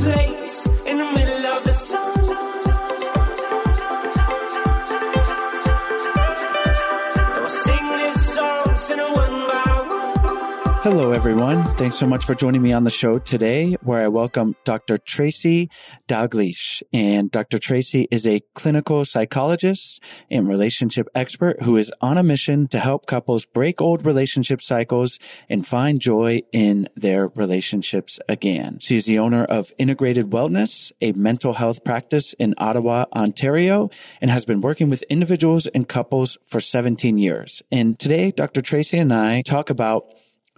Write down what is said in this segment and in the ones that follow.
Place Hello, everyone. Thanks so much for joining me on the show today, where I welcome Dr. Tracy Dalgleish. And Dr. Tracy is a clinical psychologist and relationship expert who is on a mission to help couples break old relationship cycles and find joy in their relationships again. She is the owner of Integrated Wellness, a mental health practice in Ottawa, Ontario, and has been working with individuals and couples for 17 years. And today, Dr. Tracy and I talk about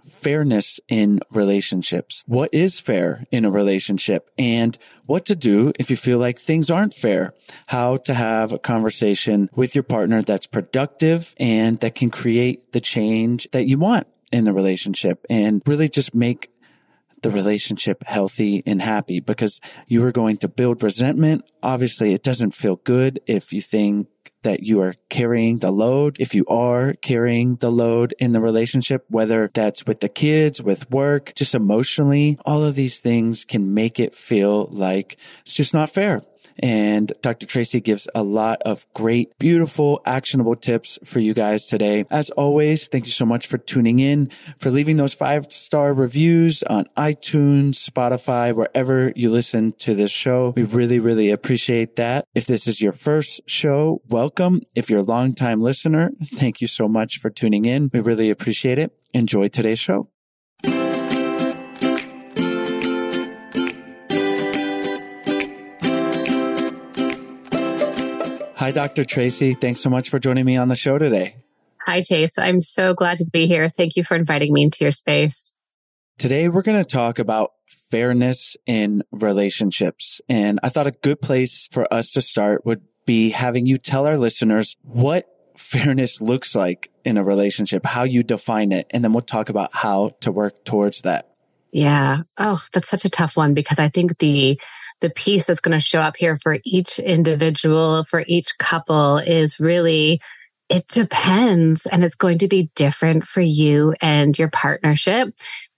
fairness in relationships. What is fair in a relationship and what to do if you feel like things aren't fair? How to have a conversation with your partner that's productive and that can create the change that you want in the relationship and really just make the relationship healthy and happy because you are going to build resentment. Obviously, it doesn't feel good if you think that you are carrying the load. If you are carrying the load in the relationship, whether that's with the kids, with work, just emotionally, all of these things can make it feel like it's just not fair. And Dr. Tracy gives a lot of great, beautiful, actionable tips for you guys today. As always, thank you so much for tuning in, for leaving those five star reviews on iTunes, Spotify, wherever you listen to this show. We really, really appreciate that. If this is your first show, welcome. If you're a longtime listener, thank you so much for tuning in. We really appreciate it. Enjoy today's show. Hi, Dr. Tracy. Thanks so much for joining me on the show today. Hi, Chase. I'm so glad to be here. Thank you for inviting me into your space. Today, we're going to talk about fairness in relationships. And I thought a good place for us to start would be having you tell our listeners what fairness looks like in a relationship, how you define it, and then we'll talk about how to work towards that. Yeah. Oh, that's such a tough one because I think the the piece that's going to show up here for each individual, for each couple is really it depends and it's going to be different for you and your partnership.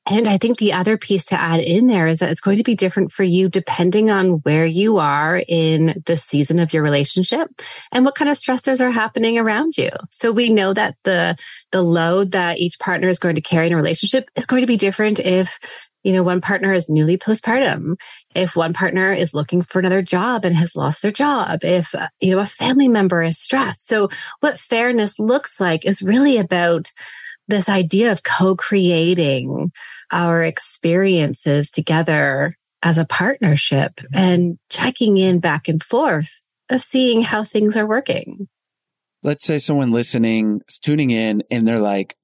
And I think the other piece to add in there is that it's going to be different for you depending on where you are in the season of your relationship and what kind of stressors are happening around you. So we know that the, the load that each partner is going to carry in a relationship is going to be different if you know, one partner is newly postpartum. If one partner is looking for another job and has lost their job. If, uh, you know, a family member is stressed. So what fairness looks like is really about this idea of co-creating our experiences together as a partnership and checking in back and forth of seeing how things are working. Let's say someone listening is tuning in and they're like,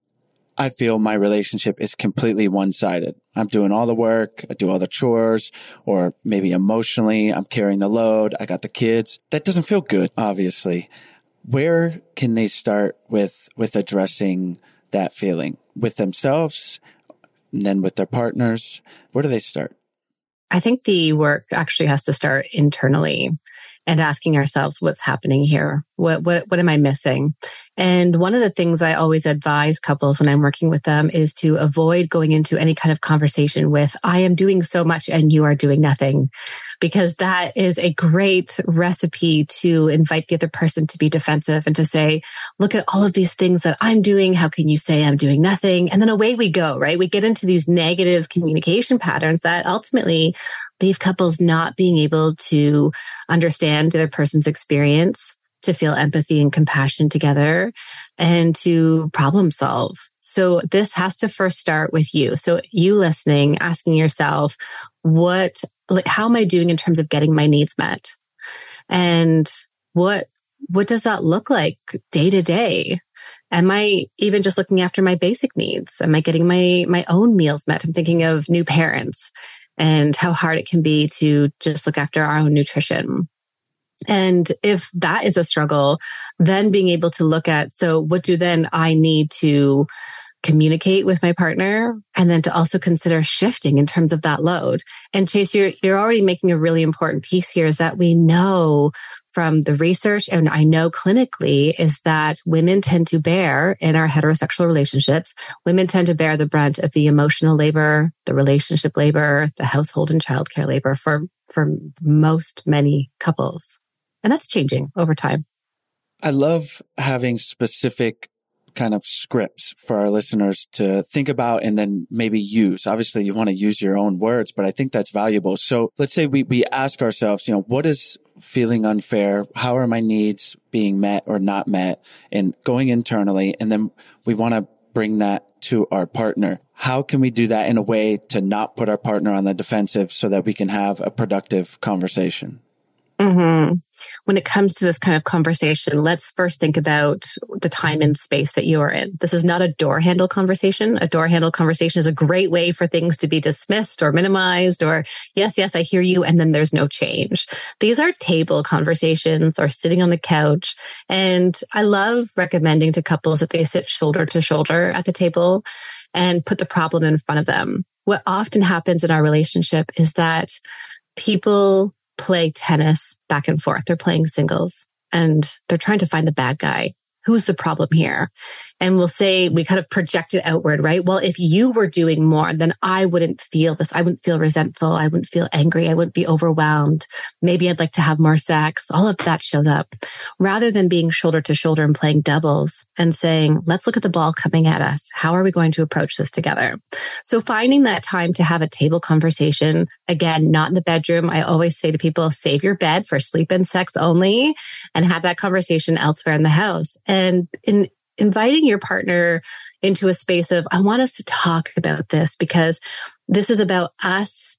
I feel my relationship is completely one sided. I'm doing all the work. I do all the chores or maybe emotionally I'm carrying the load. I got the kids. That doesn't feel good, obviously. Where can they start with, with addressing that feeling with themselves and then with their partners? Where do they start? I think the work actually has to start internally. And asking ourselves what's happening here? What what what am i missing? And one of the things i always advise couples when i'm working with them is to avoid going into any kind of conversation with i am doing so much and you are doing nothing because that is a great recipe to invite the other person to be defensive and to say look at all of these things that i'm doing. How can you say i'm doing nothing? And then away we go right? We get into these negative communication patterns that ultimately leave couples not being able to understand the other person's experience, to feel empathy and compassion together, and to problem solve. So this has to first start with you. So you listening, asking yourself, what, like, how am I doing in terms of getting my needs met? And what, what does that look like day to day? Am I even just looking after my basic needs? Am I getting my, my own meals met? I'm thinking of new parents and how hard it can be to just look after our own nutrition. And if that is a struggle, then being able to look at, so what do then I need to communicate with my partner and then to also consider shifting in terms of that load. And Chase, you're, you're already making a really important piece here is that we know from the research and I know clinically is that women tend to bear in our heterosexual relationships, women tend to bear the brunt of the emotional labor, the relationship labor, the household and childcare labor for, for most many couples. And that's changing over time. I love having specific kind of scripts for our listeners to think about and then maybe use. Obviously, you want to use your own words, but I think that's valuable. So let's say we, we ask ourselves, you know, what is feeling unfair? How are my needs being met or not met? And going internally. And then we want to bring that to our partner. How can we do that in a way to not put our partner on the defensive so that we can have a productive conversation? Mm-hmm. When it comes to this kind of conversation, let's first think about the time and space that you are in. This is not a door handle conversation. A door handle conversation is a great way for things to be dismissed or minimized or, yes, yes, I hear you. And then there's no change. These are table conversations or sitting on the couch. And I love recommending to couples that they sit shoulder to shoulder at the table and put the problem in front of them. What often happens in our relationship is that people play tennis back and forth. They're playing singles and they're trying to find the bad guy who's the problem here? And we'll say we kind of project it outward, right? Well, if you were doing more, then I wouldn't feel this. I wouldn't feel resentful. I wouldn't feel angry. I wouldn't be overwhelmed. Maybe I'd like to have more sex. All of that shows up rather than being shoulder to shoulder and playing doubles and saying, let's look at the ball coming at us. How are we going to approach this together? So finding that time to have a table conversation, again, not in the bedroom. I always say to people, save your bed for sleep and sex only and have that conversation elsewhere in the house and in inviting your partner into a space of, I want us to talk about this because this is about us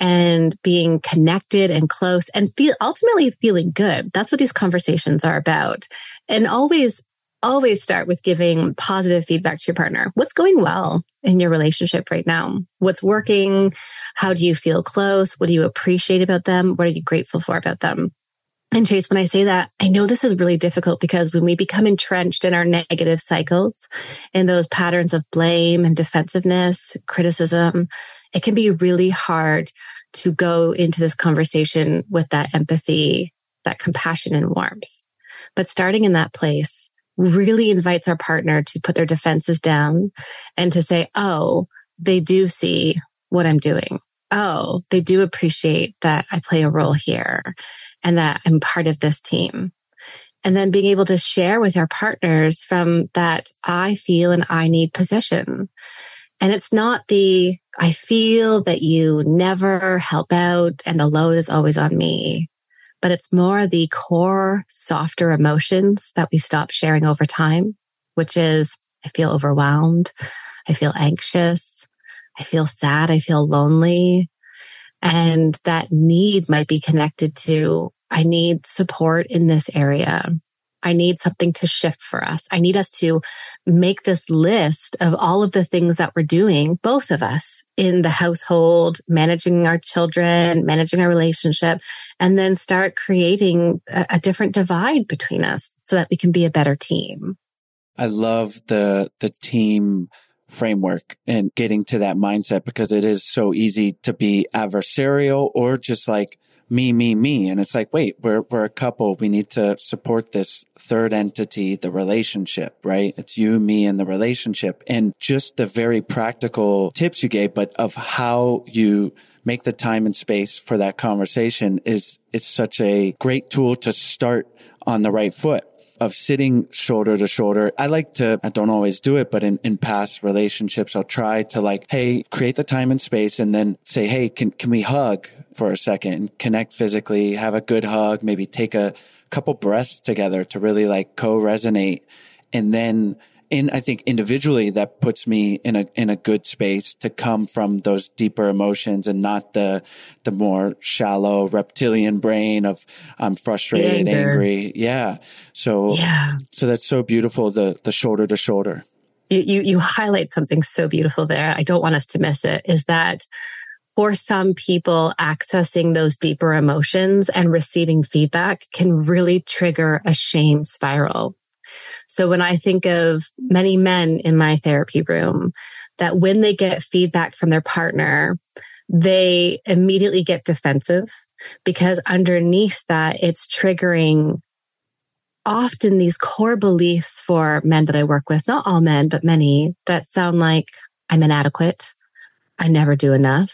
and being connected and close and feel ultimately feeling good. That's what these conversations are about. And always, always start with giving positive feedback to your partner. What's going well in your relationship right now? What's working? How do you feel close? What do you appreciate about them? What are you grateful for about them? And Chase, when I say that, I know this is really difficult because when we become entrenched in our negative cycles in those patterns of blame and defensiveness, criticism, it can be really hard to go into this conversation with that empathy, that compassion and warmth. But starting in that place really invites our partner to put their defenses down and to say, Oh, they do see what I'm doing. Oh, they do appreciate that I play a role here and that I'm part of this team. And then being able to share with our partners from that I feel and I need position. And it's not the I feel that you never help out and the load is always on me, but it's more the core, softer emotions that we stop sharing over time, which is I feel overwhelmed. I feel anxious. I feel sad. I feel lonely. And that need might be connected to, I need support in this area. I need something to shift for us. I need us to make this list of all of the things that we're doing, both of us in the household, managing our children, managing our relationship, and then start creating a, a different divide between us so that we can be a better team. I love the, the team framework and getting to that mindset because it is so easy to be adversarial or just like me, me, me. And it's like, wait, we're, we're a couple. We need to support this third entity, the relationship, right? It's you, me, and the relationship. And just the very practical tips you gave, but of how you make the time and space for that conversation is, is such a great tool to start on the right foot of sitting shoulder to shoulder. I like to, I don't always do it, but in, in past relationships, I'll try to like, Hey, create the time and space and then say, Hey, can, can we hug for a second connect physically, have a good hug, maybe take a couple breaths together to really like co-resonate and then in I think individually that puts me in a in a good space to come from those deeper emotions and not the the more shallow reptilian brain of I'm frustrated, Anger. angry. Yeah. So Yeah. so that's so beautiful the the shoulder to shoulder. You, you, you highlight something so beautiful there. I don't want us to miss it is that for some people, accessing those deeper emotions and receiving feedback can really trigger a shame spiral. So when I think of many men in my therapy room, that when they get feedback from their partner, they immediately get defensive because underneath that, it's triggering often these core beliefs for men that I work with, not all men, but many that sound like I'm inadequate. I never do enough.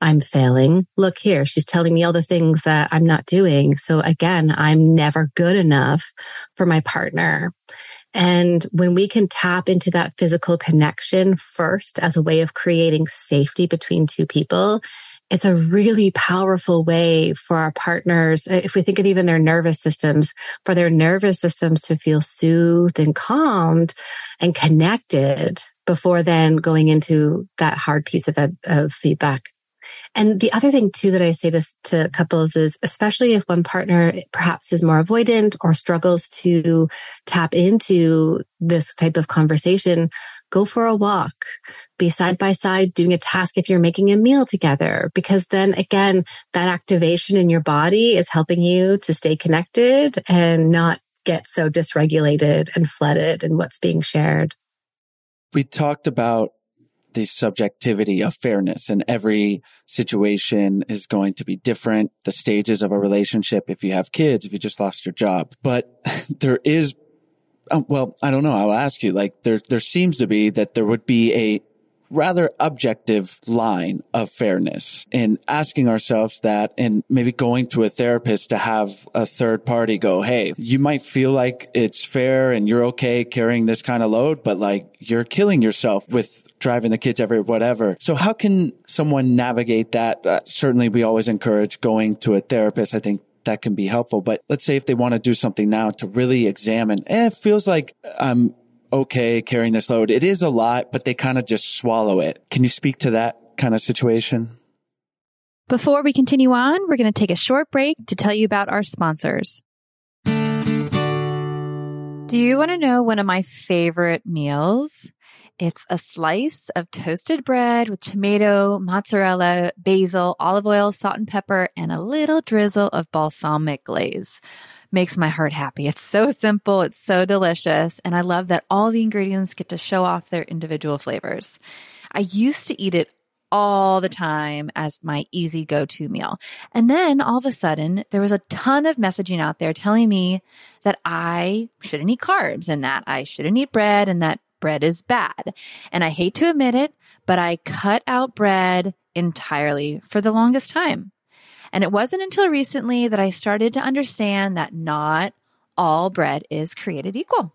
I'm failing. Look here. She's telling me all the things that I'm not doing. So again, I'm never good enough for my partner. And when we can tap into that physical connection first as a way of creating safety between two people, it's a really powerful way for our partners. Uh, if we think of even their nervous systems, for their nervous systems to feel soothed and calmed and connected before then going into that hard piece of, of feedback. And the other thing too that I say to, to couples is, especially if one partner perhaps is more avoidant or struggles to tap into this type of conversation, go for a walk, be side by side doing a task if you're making a meal together, because then again, that activation in your body is helping you to stay connected and not get so dysregulated and flooded in what's being shared. We talked about the subjectivity of fairness and every situation is going to be different. The stages of a relationship, if you have kids, if you just lost your job, but there is, um, well, I don't know. I'll ask you, like there, there seems to be that there would be a rather objective line of fairness in asking ourselves that and maybe going to a therapist to have a third party go, Hey, you might feel like it's fair and you're okay carrying this kind of load, but like you're killing yourself with driving the kids everywhere, whatever. So how can someone navigate that? Uh, certainly we always encourage going to a therapist. I think that can be helpful. But let's say if they want to do something now to really examine, eh, it feels like I'm okay carrying this load. It is a lot, but they kind of just swallow it. Can you speak to that kind of situation? Before we continue on, we're going to take a short break to tell you about our sponsors. Do you want to know one of my favorite meals? It's a slice of toasted bread with tomato, mozzarella, basil, olive oil, salt and pepper, and a little drizzle of balsamic glaze. Makes my heart happy. It's so simple. It's so delicious. And I love that all the ingredients get to show off their individual flavors. I used to eat it all the time as my easy go to meal. And then all of a sudden, there was a ton of messaging out there telling me that I shouldn't eat carbs and that I shouldn't eat bread and that bread is bad. And I hate to admit it, but I cut out bread entirely for the longest time. And it wasn't until recently that I started to understand that not all bread is created equal.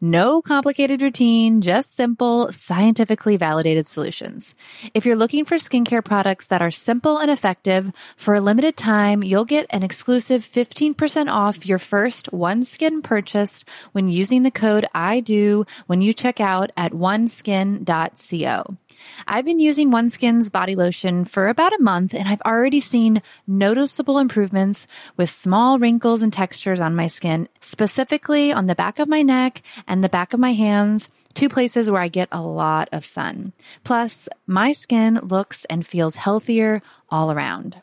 no complicated routine, just simple, scientifically validated solutions. If you're looking for skincare products that are simple and effective, for a limited time, you'll get an exclusive 15% off your first OneSkin purchase when using the code I do when you check out at oneskin.co. I've been using OneSkin's body lotion for about a month and I've already seen noticeable improvements with small wrinkles and textures on my skin, specifically on the back of my neck and the back of my hands, two places where I get a lot of sun. Plus, my skin looks and feels healthier all around.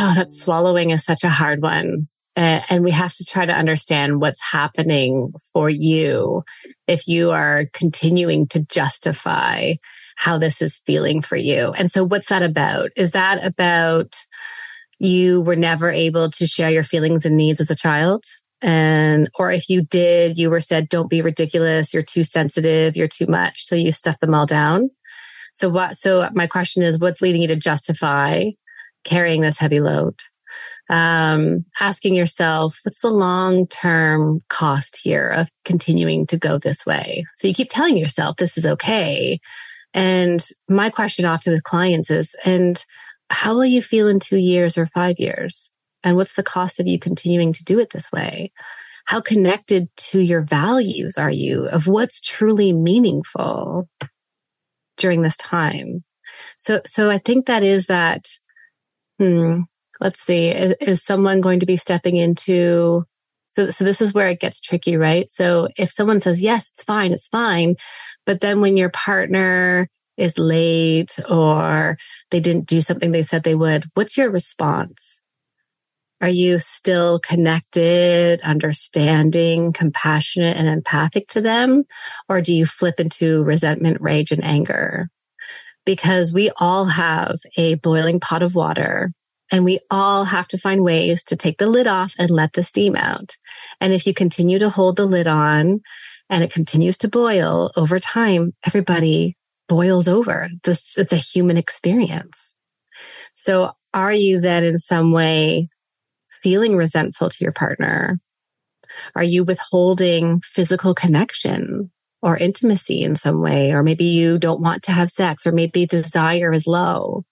Oh, that swallowing is such a hard one. And we have to try to understand what's happening for you if you are continuing to justify how this is feeling for you. And so what's that about? Is that about you were never able to share your feelings and needs as a child? And, or if you did, you were said, don't be ridiculous. You're too sensitive. You're too much. So you stuff them all down. So what, so my question is, what's leading you to justify carrying this heavy load. Um, asking yourself, what's the long term cost here of continuing to go this way? So you keep telling yourself this is okay. And my question often with clients is, and how will you feel in two years or five years? And what's the cost of you continuing to do it this way? How connected to your values are you of what's truly meaningful during this time? So, so I think that is that Hmm. Let's see. Is, is someone going to be stepping into so, so this is where it gets tricky, right? So if someone says, yes, it's fine, it's fine. But then when your partner is late or they didn't do something they said they would, what's your response? Are you still connected, understanding, compassionate and empathic to them? Or do you flip into resentment, rage and anger? Because we all have a boiling pot of water and we all have to find ways to take the lid off and let the steam out. And if you continue to hold the lid on and it continues to boil over time, everybody boils over. This, it's a human experience. So are you then in some way feeling resentful to your partner? Are you withholding physical connection? Or intimacy in some way, or maybe you don't want to have sex, or maybe desire is low.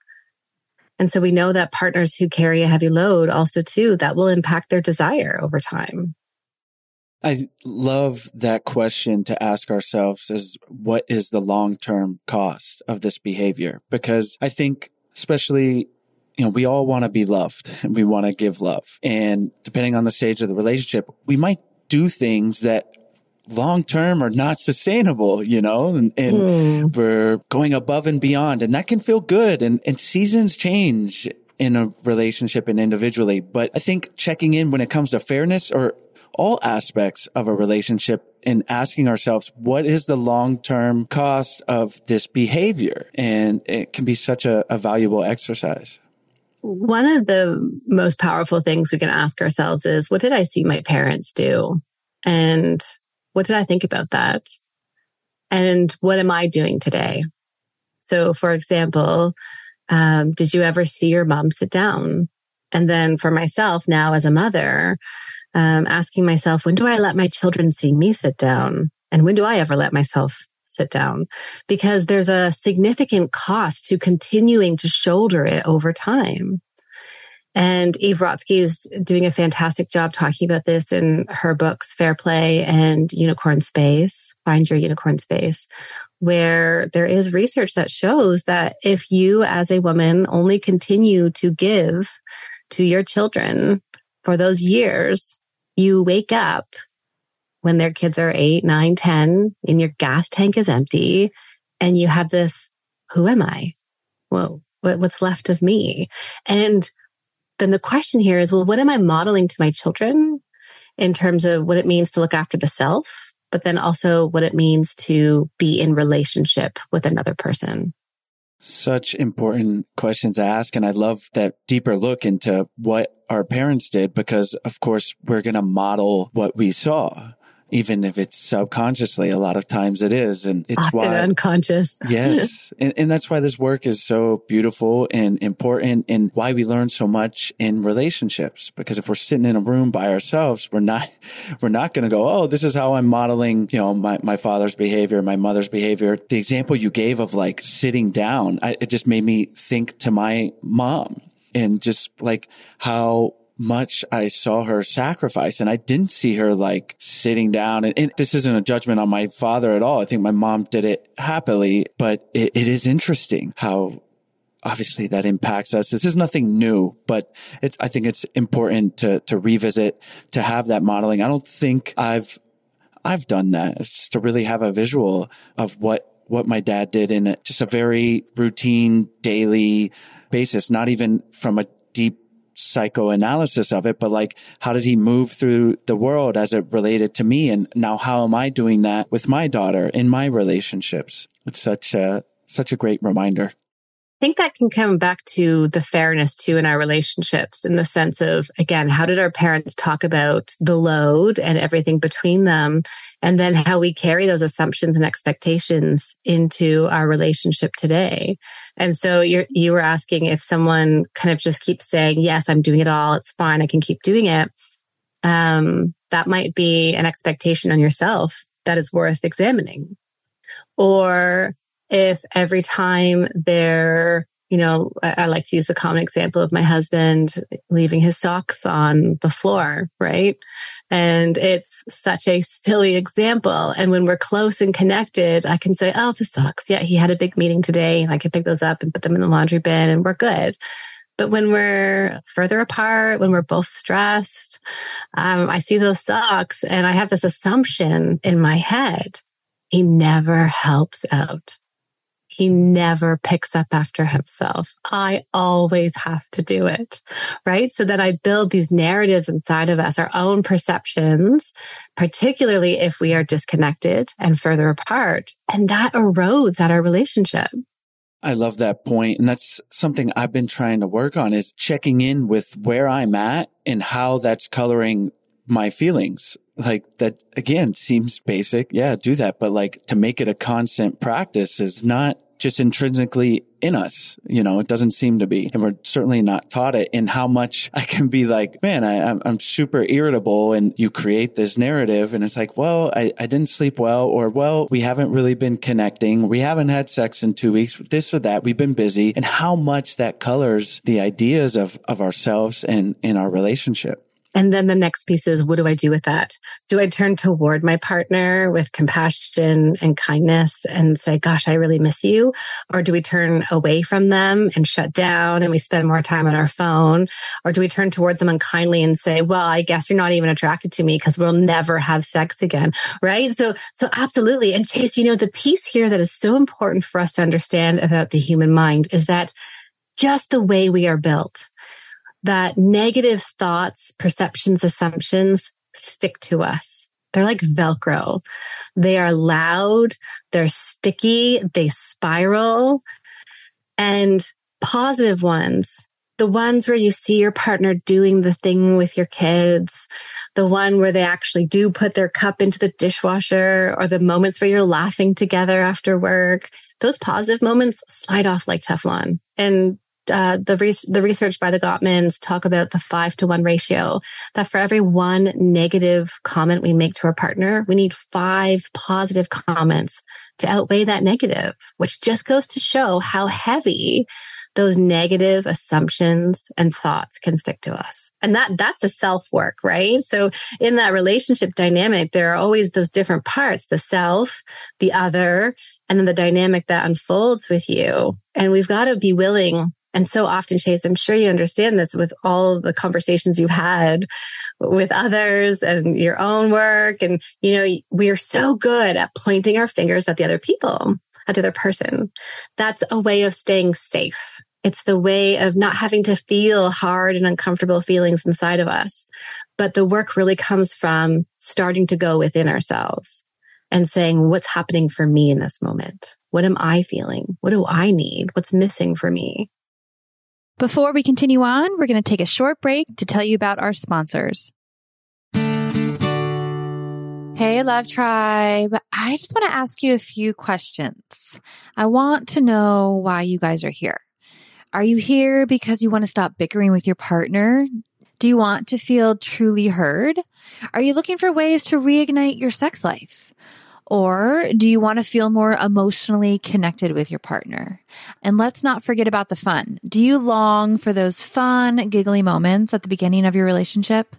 And so we know that partners who carry a heavy load also too, that will impact their desire over time. I love that question to ask ourselves is what is the long term cost of this behavior? Because I think, especially, you know, we all want to be loved and we want to give love. And depending on the stage of the relationship, we might do things that long term are not sustainable, you know, and, and Mm. we're going above and beyond and that can feel good and, and seasons change in a relationship and individually. But I think checking in when it comes to fairness or all aspects of a relationship and asking ourselves, what is the long term cost of this behavior? And it can be such a, a valuable exercise. One of the most powerful things we can ask ourselves is, what did I see my parents do? And what did I think about that? And what am I doing today? So, for example, um, did you ever see your mom sit down? And then for myself now as a mother, um, asking myself, when do I let my children see me sit down? And when do I ever let myself sit down? Because there's a significant cost to continuing to shoulder it over time. And Eve Rodsky is doing a fantastic job talking about this in her books, Fair Play and Unicorn Space, Find Your Unicorn Space, where there is research that shows that if you as a woman only continue to give to your children for those years, you wake up when their kids are eight, nine, 10, and your gas tank is empty, and you have this, who am I? What, what's left of me? And then the question here is, well, what am I modeling to my children in terms of what it means to look after the self, but then also what it means to be in relationship with another person? Such important questions to ask. And I love that deeper look into what our parents did because, of course, we're going to model what we saw, even if it's subconsciously. A lot of times it is. And it's Often why. unconscious. yes. And, and that's why this work is so beautiful and important and why we learn so much in relationships. Because if we're sitting in a room by ourselves, we're not, we're not going to go, Oh, this is how I'm modeling, you know, my, my father's behavior, my mother's behavior. The example you gave of like sitting down, I, it just made me think to my mom and just like how much I saw her sacrifice and I didn't see her like sitting down. And, and, this isn't a judgment on my father at all. I think my mom did it happily, but it, it is interesting how obviously that impacts us. This is nothing new, but it's, I think it's important to, to revisit, to have that modeling. I don't think I've, I've done that it's just to really have a visual of what, what my dad did in just a very routine daily basis, not even from a psychoanalysis of it, but like, how did he move through the world as it related to me? And now how am I doing that with my daughter in my relationships? It's such a, such a great reminder. I think that can come back to the fairness too in our relationships in the sense of, again, how did our parents talk about the load and everything between them? And then how we carry those assumptions and expectations into our relationship today. And so you you were asking if someone kind of just keeps saying, yes, I'm doing it all. It's fine. I can keep doing it. Um, that might be an expectation on yourself that is worth examining. Or if every time they're, you know, I, I, like to use the common example of my husband leaving his socks on the floor, right? And it's such a silly example. And when we're close and connected, I can say, Oh, the socks. Yeah. He had a big meeting today and I can pick those up and put them in the laundry bin and we're good. But when we're further apart, when we're both stressed, um, I see those socks and I have this assumption in my head. He never helps out he never picks up after himself. I always have to do it. Right. So that I build these narratives inside of us, our own perceptions, particularly if we are disconnected and further apart. And that erodes at our relationship. I love that point. And that's something I've been trying to work on is checking in with where I'm at and how that's coloring my feelings. Like that again seems basic. Yeah, do that. But like to make it a constant practice is not just intrinsically in us. You know, it doesn't seem to be. And we're certainly not taught it in how much I can be like, man, I, am I'm super irritable. And you create this narrative and it's like, well, I, I didn't sleep well or well, we haven't really been connecting. We haven't had sex in two weeks, this or that. We've been busy and how much that colors the ideas of, of ourselves and in our relationship. And then the next piece is, what do I do with that? Do I turn toward my partner with compassion and kindness and say, gosh, I really miss you? Or do we turn away from them and shut down and we spend more time on our phone? Or do we turn towards them unkindly and say, well, I guess you're not even attracted to me because we'll never have sex again. Right. So, so absolutely. And Chase, you know, the piece here that is so important for us to understand about the human mind is that just the way we are built, that negative thoughts, perceptions, assumptions stick to us. They're like Velcro. They are loud. They're sticky. They spiral and positive ones. The ones where you see your partner doing the thing with your kids, the one where they actually do put their cup into the dishwasher or the moments where you're laughing together after work. Those positive moments slide off like Teflon. And uh, the re- the research by the Gottmans talk about the five to one ratio. That for every one negative comment we make to our partner, we need five positive comments to outweigh that negative, which just goes to show how heavy those negative assumptions and thoughts can stick to us. And that, that's a self work, right? So in that relationship dynamic, there are always those different parts, the self, the other, and then the dynamic that unfolds with you. And we've got to be willing and so often, Chase, I'm sure you understand this with all the conversations you've had with others and your own work. And, you know, we are so good at pointing our fingers at the other people, at the other person. That's a way of staying safe. It's the way of not having to feel hard and uncomfortable feelings inside of us. But the work really comes from starting to go within ourselves and saying, what's happening for me in this moment? What am I feeling? What do I need? What's missing for me? Before we continue on, we're going to take a short break to tell you about our sponsors. Hey, Love Tribe. I just want to ask you a few questions. I want to know why you guys are here. Are you here because you want to stop bickering with your partner? Do you want to feel truly heard? Are you looking for ways to reignite your sex life? Or do you want to feel more emotionally connected with your partner? And let's not forget about the fun. Do you long for those fun, giggly moments at the beginning of your relationship?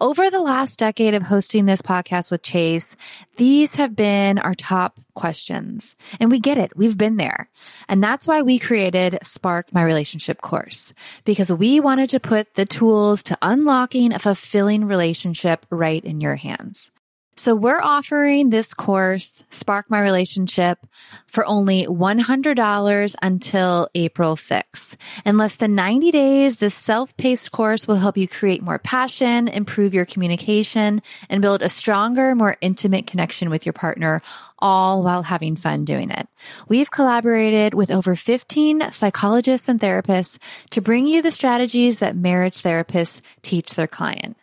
Over the last decade of hosting this podcast with Chase, these have been our top questions. And we get it. We've been there. And that's why we created Spark My Relationship course because we wanted to put the tools to unlocking a fulfilling relationship right in your hands. So we're offering this course, Spark My Relationship, for only $100 until April 6th. In less than 90 days, this self-paced course will help you create more passion, improve your communication, and build a stronger, more intimate connection with your partner, all while having fun doing it. We've collaborated with over 15 psychologists and therapists to bring you the strategies that marriage therapists teach their client.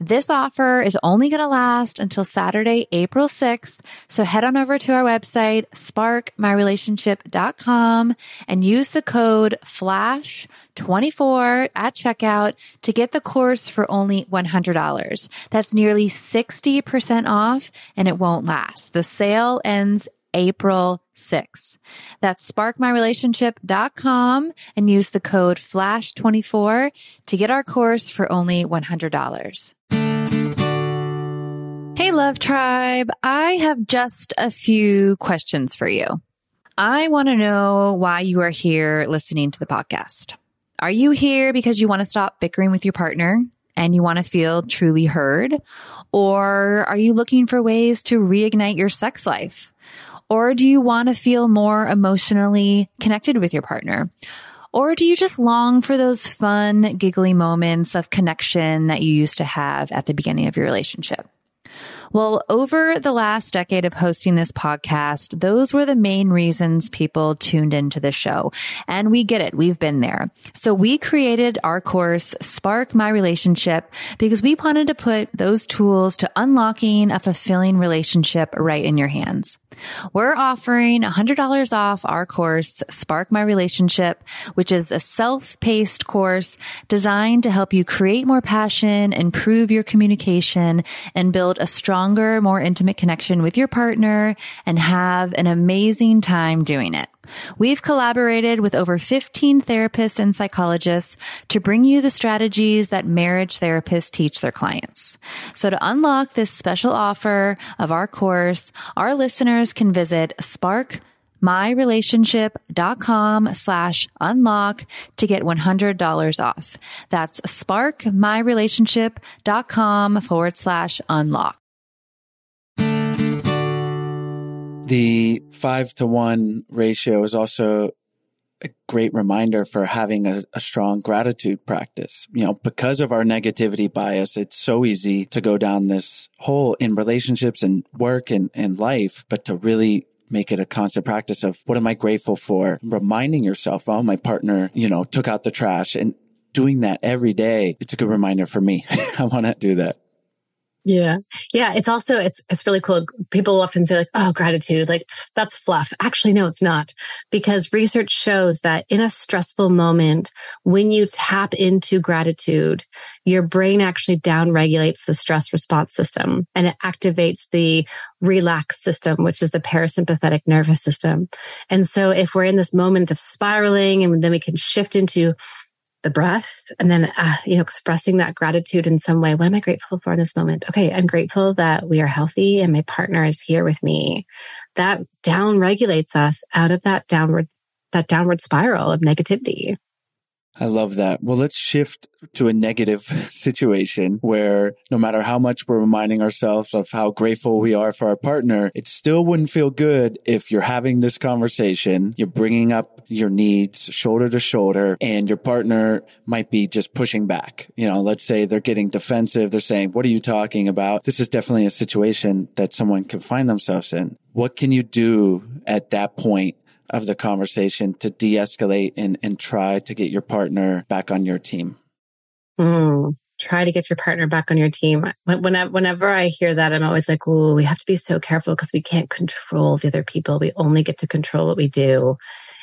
This offer is only going to last until Saturday, April 6th. So head on over to our website, sparkmyrelationship.com and use the code FLASH24 at checkout to get the course for only $100. That's nearly 60% off and it won't last. The sale ends April 6th. That's sparkmyrelationship.com and use the code FLASH24 to get our course for only $100. Hey, Love Tribe. I have just a few questions for you. I want to know why you are here listening to the podcast. Are you here because you want to stop bickering with your partner and you want to feel truly heard? Or are you looking for ways to reignite your sex life? Or do you want to feel more emotionally connected with your partner? Or do you just long for those fun, giggly moments of connection that you used to have at the beginning of your relationship? Well, over the last decade of hosting this podcast, those were the main reasons people tuned into the show. And we get it. We've been there. So we created our course, Spark My Relationship, because we wanted to put those tools to unlocking a fulfilling relationship right in your hands. We're offering $100 off our course, Spark My Relationship, which is a self-paced course designed to help you create more passion, improve your communication, and build a stronger, more intimate connection with your partner and have an amazing time doing it. We've collaborated with over 15 therapists and psychologists to bring you the strategies that marriage therapists teach their clients. So to unlock this special offer of our course, our listeners can visit Spark myrelationship.com slash unlock to get $100 off. That's sparkmyrelationship.com forward slash unlock. The five to one ratio is also a great reminder for having a, a, strong gratitude practice. You know, because of our negativity bias, it's so easy to go down this hole in relationships and work and, and life, but to really make it a constant practice of what am I grateful for? Reminding yourself, oh, my partner, you know, took out the trash and doing that every day. It's a good reminder for me. I want to do that. Yeah. Yeah. It's also, it's, it's really cool. People often say like, oh, gratitude, like that's fluff. Actually, no, it's not because research shows that in a stressful moment, when you tap into gratitude, your brain actually down regulates the stress response system and it activates the relax system, which is the parasympathetic nervous system. And so if we're in this moment of spiraling and then we can shift into the breath and then uh, you know expressing that gratitude in some way. What am i grateful for in this moment? Okay i'm grateful that we are healthy and my partner is here with me. That down regulates us out of that downward that downward spiral of negativity I love that. Well, let's shift to a negative situation where no matter how much we're reminding ourselves of how grateful we are for our partner, it still wouldn't feel good if you're having this conversation, you're bringing up your needs shoulder to shoulder and your partner might be just pushing back. You know, let's say they're getting defensive. They're saying, what are you talking about? This is definitely a situation that someone can find themselves in. What can you do at that point of the conversation to de-escalate and, and try to get your partner back on your team? Mm, try to get your partner back on your team. Whenever, whenever I hear that, I'm always like, oh, we have to be so careful because we can't control the other people. We only get to control what we do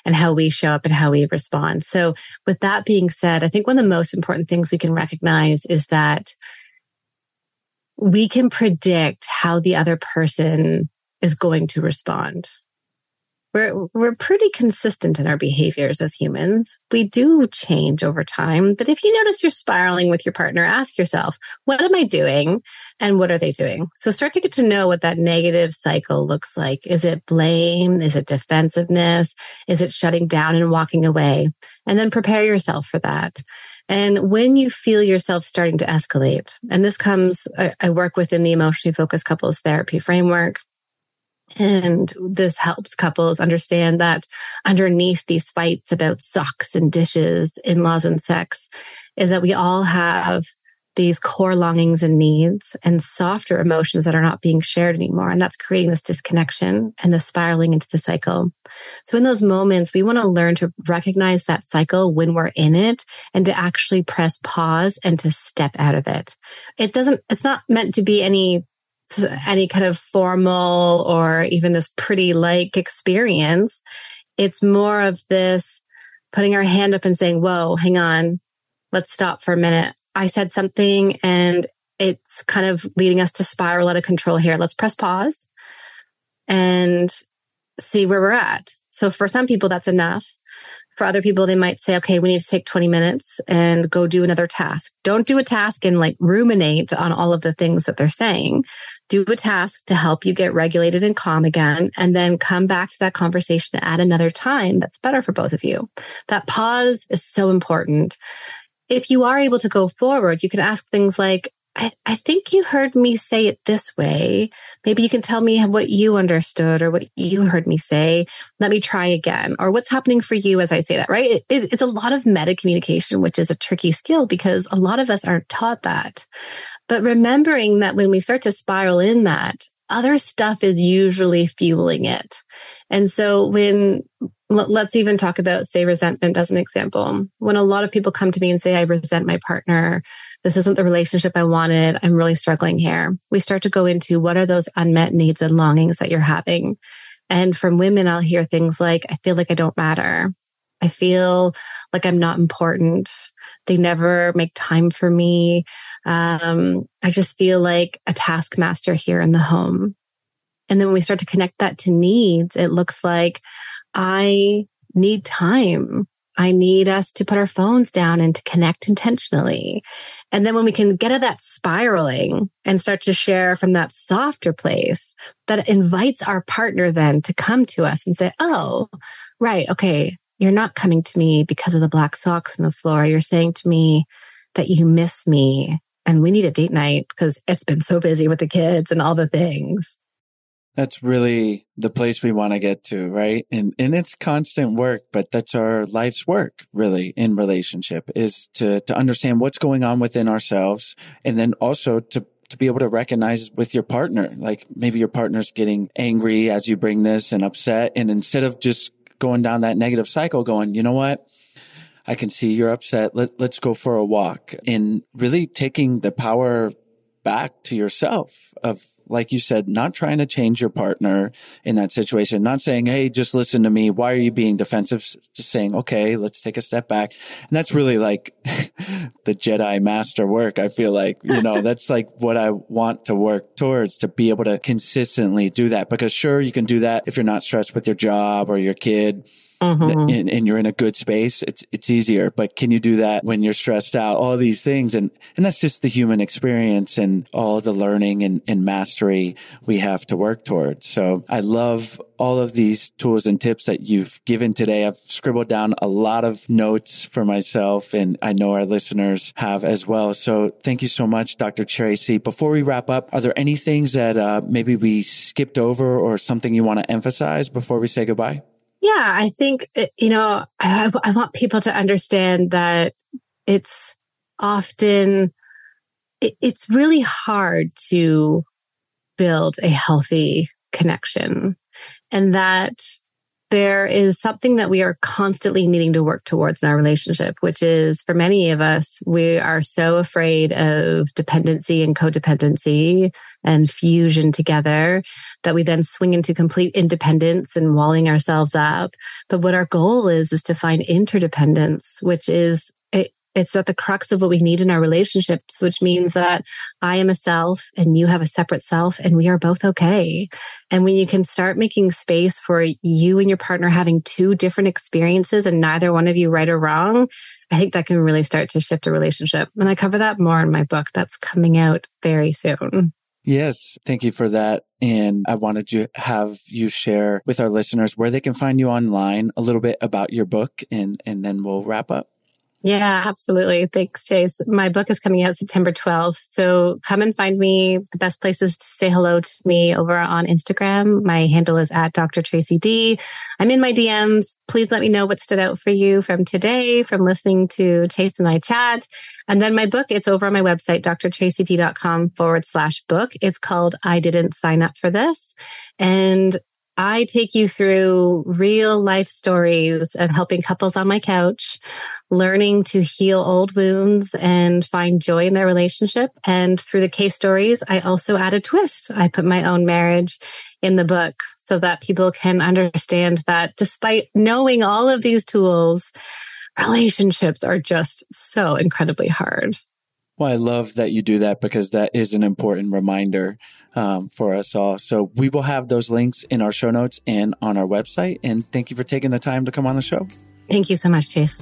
and how we show up and how we respond. So with that being said, I think one of the most important things we can recognize is that we can predict how the other person is going to respond we're we're pretty consistent in our behaviors as humans. We do change over time, but if you notice you're spiraling with your partner, ask yourself, what am I doing and what are they doing? So start to get to know what that negative cycle looks like. Is it blame? Is it defensiveness? Is it shutting down and walking away? And then prepare yourself for that. And when you feel yourself starting to escalate, and this comes, I, I work within the emotionally focused couples therapy framework. And this helps couples understand that underneath these fights about socks and dishes, in-laws and sex is that we all have these core longings and needs and softer emotions that are not being shared anymore. And that's creating this disconnection and the spiraling into the cycle. So in those moments, we want to learn to recognize that cycle when we're in it and to actually press pause and to step out of it. It doesn't, it's not meant to be any any kind of formal or even this pretty like experience. It's more of this putting our hand up and saying, whoa, hang on. Let's stop for a minute. I said something and it's kind of leading us to spiral out of control here. Let's press pause and see where we're at. So for some people, that's enough. For other people, they might say, okay, we need to take 20 minutes and go do another task. Don't do a task and like ruminate on all of the things that they're saying. Do a task to help you get regulated and calm again, and then come back to that conversation at another time that's better for both of you. That pause is so important. If you are able to go forward, you can ask things like, I, I think you heard me say it this way. Maybe you can tell me what you understood or what you heard me say. Let me try again. Or what's happening for you as I say that, right? It, it, it's a lot of meta communication, which is a tricky skill because a lot of us aren't taught that. But remembering that when we start to spiral in that, other stuff is usually fueling it. And so when let's even talk about say resentment as an example. When a lot of people come to me and say, I resent my partner. This isn't the relationship I wanted. I'm really struggling here. We start to go into what are those unmet needs and longings that you're having? And from women, I'll hear things like, I feel like I don't matter. I feel like I'm not important. They never make time for me. Um, I just feel like a taskmaster here in the home. And then when we start to connect that to needs, it looks like I need time. I need us to put our phones down and to connect intentionally. And then when we can get at that spiraling and start to share from that softer place that invites our partner then to come to us and say, Oh, right. Okay. You're not coming to me because of the black socks on the floor. You're saying to me that you miss me and we need a date night because it's been so busy with the kids and all the things. That's really the place we want to get to, right? And and it's constant work, but that's our life's work really in relationship is to to understand what's going on within ourselves and then also to to be able to recognize with your partner, like maybe your partner's getting angry as you bring this and upset. And instead of just going down that negative cycle, going, you know what? I can see you're upset. Let, let's go for a walk and really taking the power back to yourself of like you said, not trying to change your partner in that situation, not saying, Hey, just listen to me. Why are you being defensive? Just saying, okay, let's take a step back. And that's really like the Jedi master work. I feel like, you know, that's like what I want to work towards to be able to consistently do that because sure, you can do that if you're not stressed with your job or your kid mm-hmm. and, and, you're in a good space, it's it's easier. But can you do that when you're stressed out? All these things, and and that's just the human experience and all the learning and, and mastery we have to work towards. So I love all of these tools and tips that you've given today. I've scribbled down a lot of notes for myself, and I know our listeners have as well. So thank you so much, Dr. Tracy. Before we wrap up, are there any things that uh, maybe we skipped over or something you want to emphasize before we say goodbye? Yeah, I think, eh, you know, I, I want people to understand that it's often, it, it's really hard to build a healthy connection. And that there is something that we are constantly needing to work towards in our relationship, which is for many of us, we are so afraid of dependency and codependency and fusion together that we then swing into complete independence and walling ourselves up. But what our goal is, is to find interdependence, which is it's at the crux of what we need in our relationships, which means that I am a self and you have a separate self and we are both okay. And when you can start making space for you and your partner having two different experiences and neither one of you right or wrong, I think that can really start to shift a relationship. And I cover that more in my book that's coming out very soon. Yes, thank you for that. And I wanted to have you share with our listeners where they can find you online, a little bit about your book, and, and then we'll wrap up. Yeah, absolutely. Thanks, Chase. My book is coming out September 12th. So come and find me. The best places to say hello to me over on Instagram. My handle is at Dr. Tracy D. I'm in my DMs. Please let me know what stood out for you from today, from listening to Chase and I chat. And then my book, it's over on my website, drtracyd.com forward slash book. It's called I Didn't Sign Up for This. And I take you through real life stories of helping couples on my couch learning to heal old wounds and find joy in their relationship. And through the case stories, I also add a twist. I put my own marriage in the book so that people can understand that despite knowing all of these tools, relationships are just so incredibly hard. Well, I love that you do that because that is an important reminder um, for us all. So we will have those links in our show notes and on our website. And thank you for taking the time to come on the show. Thank you so much, Chase.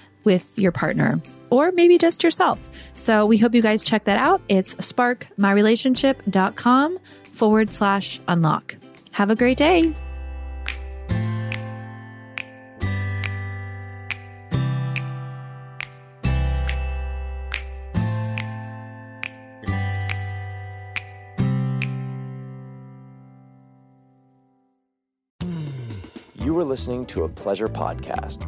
with your partner or maybe just yourself. So we hope you guys check that out. It's sparkmyrelationship.com forward slash unlock. Have a great day. You were listening to a pleasure podcast.